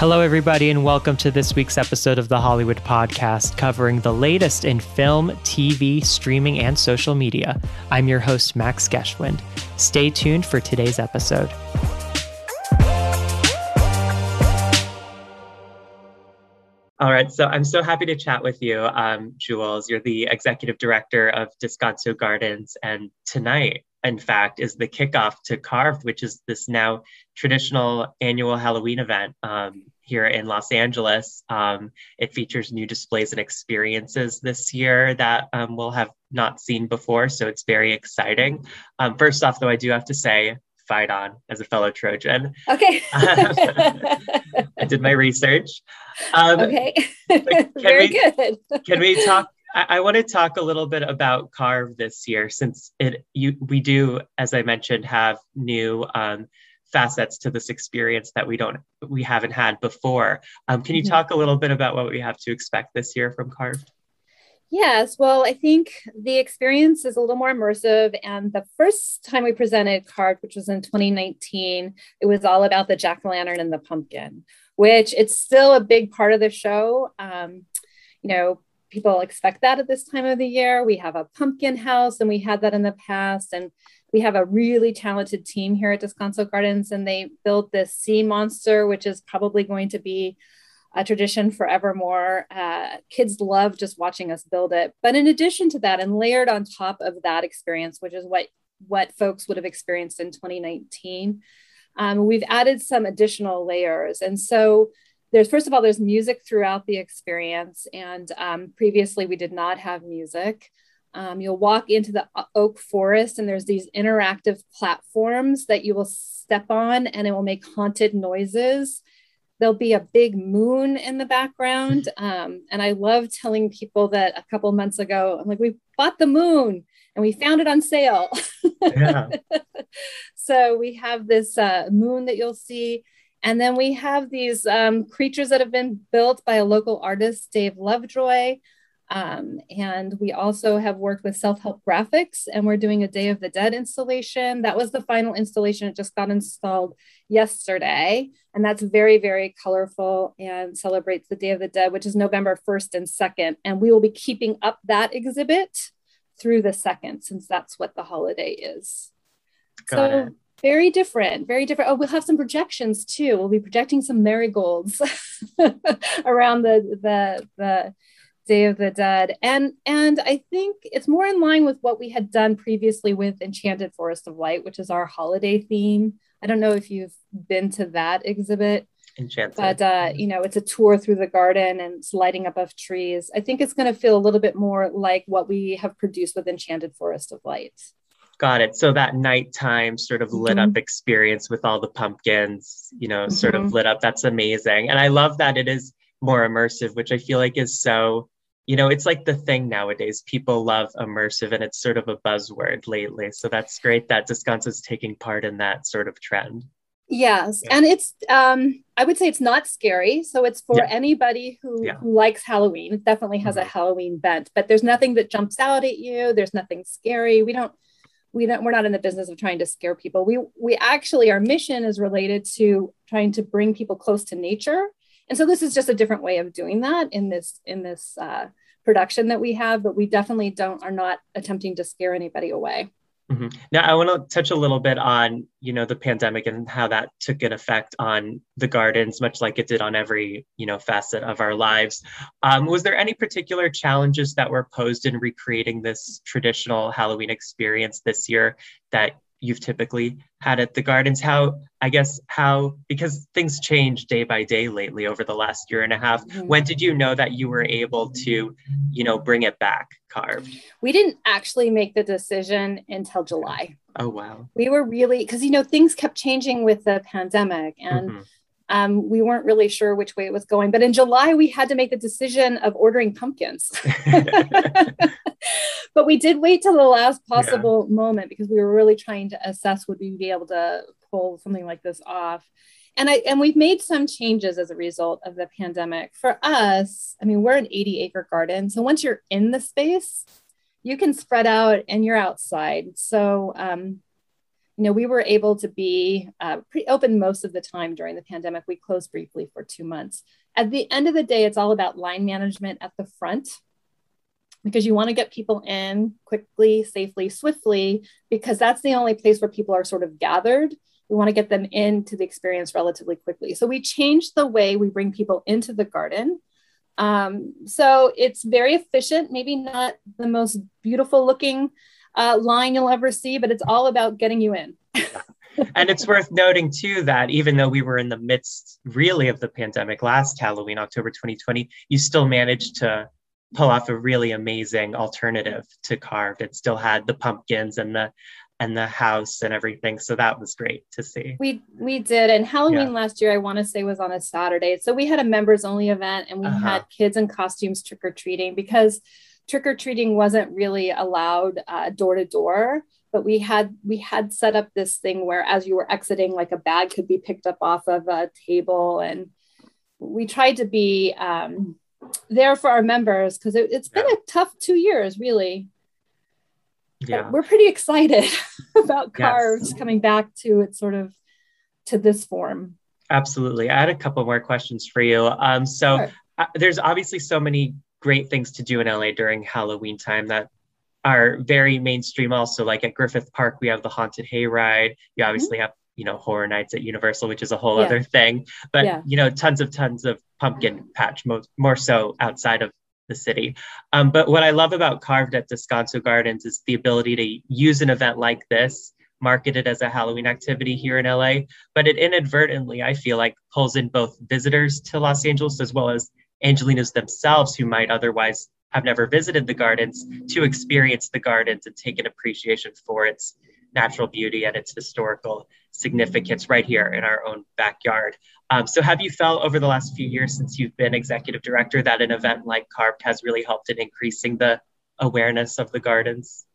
Hello, everybody, and welcome to this week's episode of the Hollywood Podcast, covering the latest in film, TV, streaming, and social media. I'm your host, Max Geschwind. Stay tuned for today's episode. All right, so I'm so happy to chat with you, um, Jules. You're the executive director of Descanso Gardens, and tonight in fact, is the kickoff to Carved, which is this now traditional annual Halloween event um, here in Los Angeles. Um, it features new displays and experiences this year that um, we'll have not seen before, so it's very exciting. Um, first off, though, I do have to say, fight on as a fellow Trojan. Okay. I did my research. Um, okay. very we, good. can we talk I, I want to talk a little bit about Carve this year, since it you we do, as I mentioned, have new um, facets to this experience that we don't we haven't had before. Um, can you mm-hmm. talk a little bit about what we have to expect this year from Carved? Yes, well, I think the experience is a little more immersive. And the first time we presented Carved, which was in 2019, it was all about the jack o' lantern and the pumpkin, which it's still a big part of the show. Um, you know, people expect that at this time of the year. We have a pumpkin house, and we had that in the past. And we have a really talented team here at Descanso Gardens, and they built this sea monster, which is probably going to be a tradition forevermore. Uh, kids love just watching us build it. But in addition to that, and layered on top of that experience, which is what what folks would have experienced in 2019, um, we've added some additional layers. And so there's first of all there's music throughout the experience. And um, previously we did not have music. Um, you'll walk into the oak forest and there's these interactive platforms that you will step on and it will make haunted noises. There'll be a big moon in the background. Um, and i love telling people that a couple months ago i'm like we bought the moon and we found it on sale. Yeah. so we have this uh, moon that you'll see and then we have these um, creatures that have been built by a local artist, Dave Lovejoy. Um, and we also have worked with Self Help Graphics, and we're doing a Day of the Dead installation. That was the final installation. It just got installed yesterday. And that's very, very colorful and celebrates the Day of the Dead, which is November 1st and 2nd. And we will be keeping up that exhibit through the 2nd, since that's what the holiday is. Got so, it very different very different. Oh we'll have some projections too. We'll be projecting some marigolds around the the the day of the dead. And and i think it's more in line with what we had done previously with enchanted forest of light which is our holiday theme. I don't know if you've been to that exhibit Enchanted. but uh, you know it's a tour through the garden and it's lighting up of trees. I think it's going to feel a little bit more like what we have produced with enchanted forest of light Got it. So that nighttime sort of lit mm-hmm. up experience with all the pumpkins, you know, mm-hmm. sort of mm-hmm. lit up. That's amazing. And I love that it is more immersive, which I feel like is so, you know, it's like the thing nowadays. People love immersive and it's sort of a buzzword lately. So that's great that Descanso is taking part in that sort of trend. Yes. Yeah. And it's, um, I would say it's not scary. So it's for yeah. anybody who, yeah. who likes Halloween. It definitely has mm-hmm. a Halloween bent, but there's nothing that jumps out at you. There's nothing scary. We don't, we don't we're not in the business of trying to scare people. We we actually our mission is related to trying to bring people close to nature. And so this is just a different way of doing that in this in this uh, production that we have but we definitely don't are not attempting to scare anybody away Mm-hmm. Now, I want to touch a little bit on, you know, the pandemic and how that took an effect on the gardens, much like it did on every, you know, facet of our lives. Um, was there any particular challenges that were posed in recreating this traditional Halloween experience this year that you've typically had at the gardens how i guess how because things change day by day lately over the last year and a half mm-hmm. when did you know that you were able to you know bring it back carved we didn't actually make the decision until july oh wow we were really because you know things kept changing with the pandemic and mm-hmm. Um, we weren't really sure which way it was going but in july we had to make the decision of ordering pumpkins. But we did wait till the last possible yeah. moment because we were really trying to assess would we be able to pull something like this off? And i and we've made some changes as a result of the pandemic. For us i mean we're an 80 acre garden. So once you're in the space you can spread out and you're outside. So um, you know, we were able to be uh, pretty open most of the time during the pandemic. We closed briefly for two months. At the end of the day, it's all about line management at the front because you want to get people in quickly, safely, swiftly, because that's the only place where people are sort of gathered. We want to get them into the experience relatively quickly. So we changed the way we bring people into the garden. Um, so it's very efficient, maybe not the most beautiful looking uh, line you'll ever see, but it's all about getting you in. and it's worth noting too that even though we were in the midst really of the pandemic last Halloween, October 2020, you still managed to pull off a really amazing alternative to carved. It still had the pumpkins and the and the house and everything. So that was great to see. We we did. And Halloween yeah. last year, I want to say was on a Saturday. So we had a members only event and we uh-huh. had kids in costumes trick or treating because trick or treating wasn't really allowed door to door but we had we had set up this thing where as you were exiting like a bag could be picked up off of a table and we tried to be um, there for our members because it, has been a tough two years really yeah. But we're pretty excited about carved yes. coming back to its sort of to this form absolutely i had a couple more questions for you um, so sure. uh, there's obviously so many great things to do in LA during Halloween time that are very mainstream also like at Griffith Park we have the haunted hayride you mm-hmm. obviously mm-hmm. have you know horror nights at Universal which is a whole yeah. other thing but yeah. you know tons of tons of pumpkin patch most more so outside of the city um, but what I love about carved at Descanso Gardens is the ability to use an event like this marketed as a Halloween activity here in LA but it inadvertently I feel like pulls in both visitors to Los Angeles as well as Angelenos themselves who might otherwise have never visited the gardens to experience the gardens and take an appreciation for its natural beauty and its historical significance right here in our own backyard. Um, so, have you felt over the last few years since you've been executive director that an event like Carved has really helped in increasing the awareness of the gardens?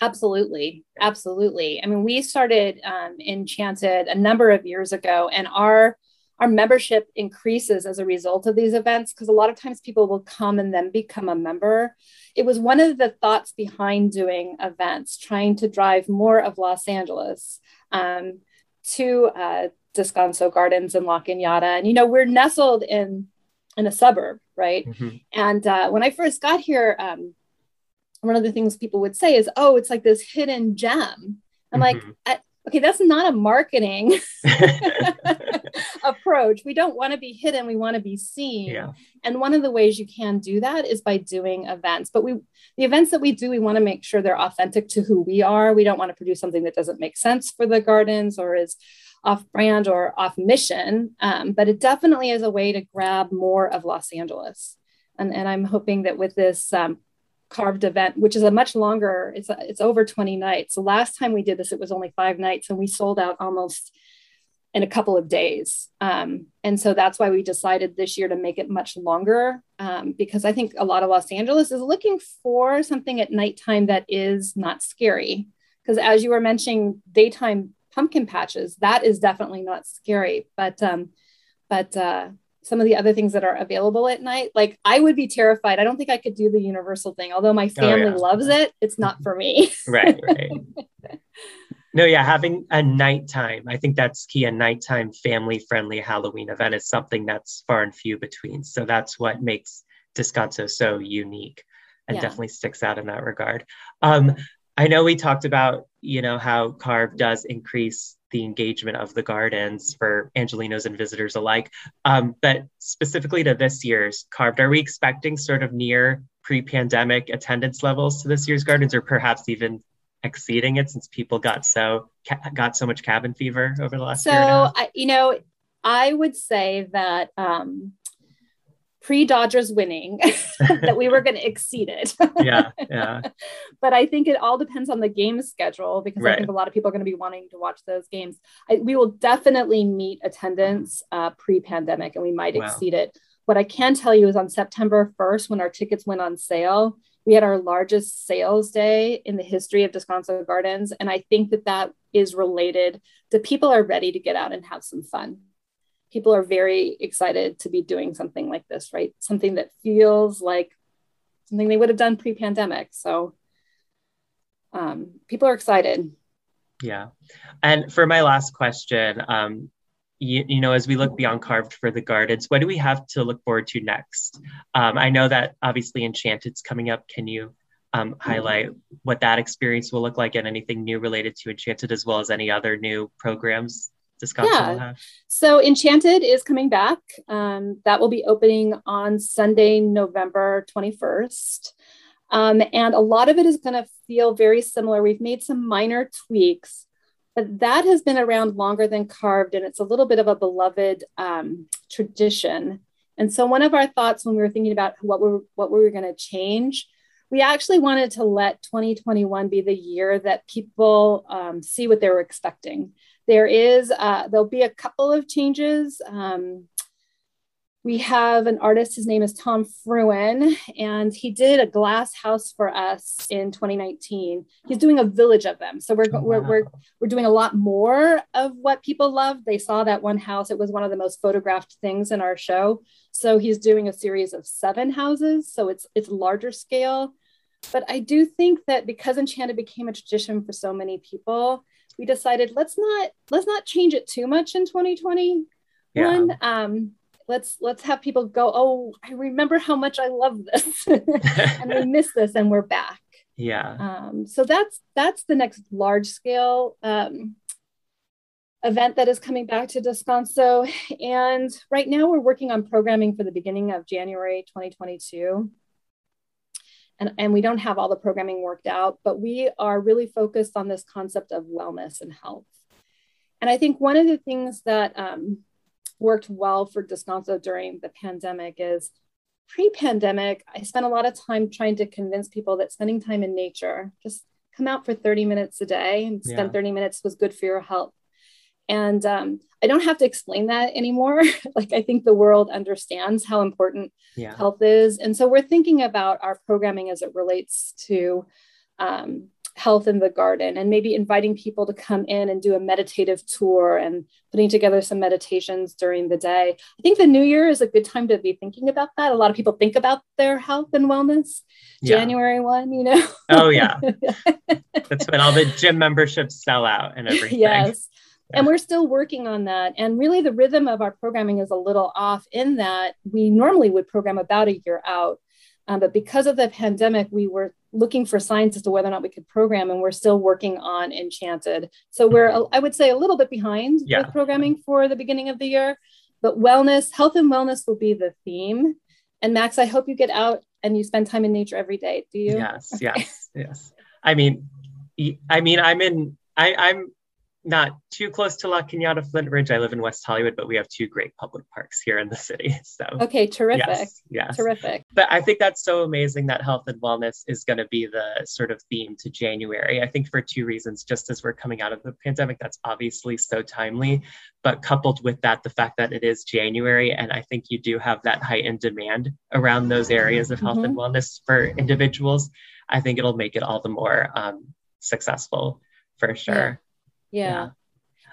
Absolutely. Absolutely. I mean, we started um, Enchanted a number of years ago, and our our membership increases as a result of these events because a lot of times people will come and then become a member. It was one of the thoughts behind doing events, trying to drive more of Los Angeles um, to uh, Descanso Gardens and La Cañada. And, you know, we're nestled in, in a suburb, right? Mm-hmm. And uh, when I first got here, um, one of the things people would say is, oh, it's like this hidden gem. I'm mm-hmm. like, okay, that's not a marketing approach. We don't want to be hidden, we want to be seen. Yeah. And one of the ways you can do that is by doing events. But we the events that we do, we want to make sure they're authentic to who we are. We don't want to produce something that doesn't make sense for the gardens or is off brand or off mission. Um, but it definitely is a way to grab more of Los Angeles. And, and I'm hoping that with this um, carved event, which is a much longer, it's, a, it's over 20 nights. The last time we did this, it was only five nights and we sold out almost in a couple of days. Um, and so that's why we decided this year to make it much longer um, because I think a lot of Los Angeles is looking for something at nighttime that is not scary. Because as you were mentioning, daytime pumpkin patches, that is definitely not scary. But um, but uh, some of the other things that are available at night. Like I would be terrified. I don't think I could do the universal thing. Although my family oh, yeah. loves it, it's not for me. right, right. No, yeah, having a nighttime, I think that's key. A nighttime family friendly Halloween event is something that's far and few between. So that's what makes Descanso so unique and yeah. definitely sticks out in that regard. Um, I know we talked about, you know, how Carve does increase the engagement of the gardens for Angelenos and visitors alike. Um, but specifically to this year's Carved, are we expecting sort of near pre-pandemic attendance levels to this year's gardens, or perhaps even exceeding it since people got so got so much cabin fever over the last? So, you know, I would say that um, pre Dodgers winning that we were going to exceed it. yeah, yeah. But I think it all depends on the game schedule because right. I think a lot of people are going to be wanting to watch those games. I, we will definitely meet attendance uh, pre pandemic and we might wow. exceed it. What I can tell you is on September 1st, when our tickets went on sale, we had our largest sales day in the history of Descanso Gardens. And I think that that is related to people are ready to get out and have some fun people are very excited to be doing something like this, right? Something that feels like something they would have done pre-pandemic. So um, people are excited. Yeah. And for my last question, um, you, you, know, as we look beyond Carved for the Gardens, what do we have to look forward to next? Um, I know that obviously Enchanted's coming up. Can you um, highlight what that experience will look like and anything new related to Enchanted, as well as any other new programs Descanso yeah. So Enchanted is coming back. Um, that will be opening on Sunday, November 21st. Um, and a lot of it is going to feel very similar. We've made some minor tweaks, but that has been around longer than carved, and it's a little bit of a beloved um, tradition. And so, one of our thoughts when we were thinking about what we were, what we were going to change, we actually wanted to let 2021 be the year that people um, see what they were expecting. There is uh, there'll be a couple of changes. Um, we have an artist, his name is Tom Fruin, and he did a glass house for us in 2019. He's doing a village of them. So we're, oh, wow. we're, we're, we're doing a lot more of what people love. They saw that one house. It was one of the most photographed things in our show. So he's doing a series of seven houses. So it's, it's larger scale. But I do think that because Enchanted became a tradition for so many people, we decided let's not let's not change it too much in 2021. Yeah. Um, let's let's have people go oh i remember how much i love this. And we miss this and we're back. Yeah. Um, so that's that's the next large scale um, event that is coming back to descanso. And right now we're working on programming for the beginning of january 2022 and, and we don't have all the programming worked out but we are really focused on this concept of wellness and health. And i think one of the things that um, worked well for Descanso during the pandemic is pre-pandemic, I spent a lot of time trying to convince people that spending time in nature, just come out for 30 minutes a day and spend yeah. 30 minutes was good for your health. And um, I don't have to explain that anymore. like I think the world understands how important yeah. health is. And so we're thinking about our programming as it relates to um, health in the garden and maybe inviting people to come in and do a meditative tour and putting together some meditations during the day. I think the new year is a good time to be thinking about that. A lot of people think about their health and wellness. Yeah. January 1, you know. oh yeah. That's when all the gym memberships sell out and everything. Yes. Yeah. And we're still working on that. And really, the rhythm of our programming is a little off in that we normally would program about a year out. Um, but because of the pandemic, we were looking for signs as to whether or not we could program, and we're still working on Enchanted. So we're, mm-hmm. I would say, a little bit behind yeah. with programming for the beginning of the year. But wellness, health, and wellness will be the theme. And Max, I hope you get out and you spend time in nature every day. Do you? Yes, okay. yes, yes. I mean, I mean, I'm in. I, I'm not too close to La Cañada Flintridge. I live in West Hollywood, but we have two great public parks here in the city. So okay, terrific. Yes, yes. terrific. But I think that's so amazing that health and wellness is going to be the sort of theme to January. I think for two reasons. Just as we're coming out of the pandemic, that's obviously so timely. But coupled with that, the fact that it is January, and I think you do have that heightened demand around those areas of health mm-hmm. and wellness for individuals. I think it'll make it all the more um, successful for sure. Yeah yeah. yeah.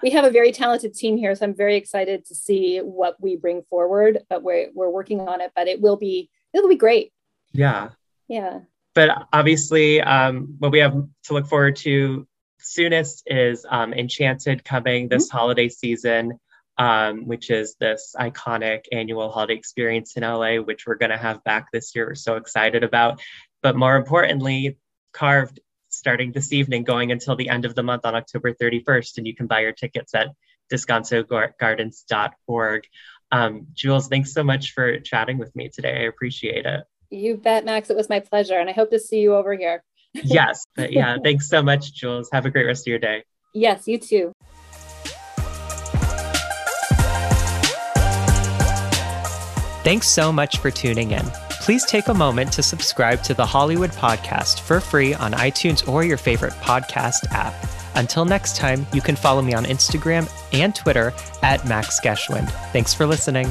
We have a very talented team here, so I'm very excited to see what we bring forward. But we're we're working on it, but it will be it'll be great. Yeah. Yeah. But obviously, um, what we have to look forward to soonest is um, Enchanted coming this mm-hmm. holiday season, um, which is this iconic annual holiday experience in LA, which we're going to have back this year. We're so excited about. But more importantly, Carved starting this evening, going until the end of the month on October 31st. And you can buy your tickets at descansogardens.org. Um, Jules, thanks so much for chatting with me today. I appreciate it. You bet, Max. It was my pleasure. And I hope to see you over here. yes. Yeah. Thanks so much, Jules. Have a great rest of your day. Yes, you too. Thanks so much for tuning in please take a moment to subscribe to the Hollywood Podcast for free on iTunes or your favorite podcast app. Until next time, you can follow me on Instagram and Twitter at Max Geschwind. Thanks for listening.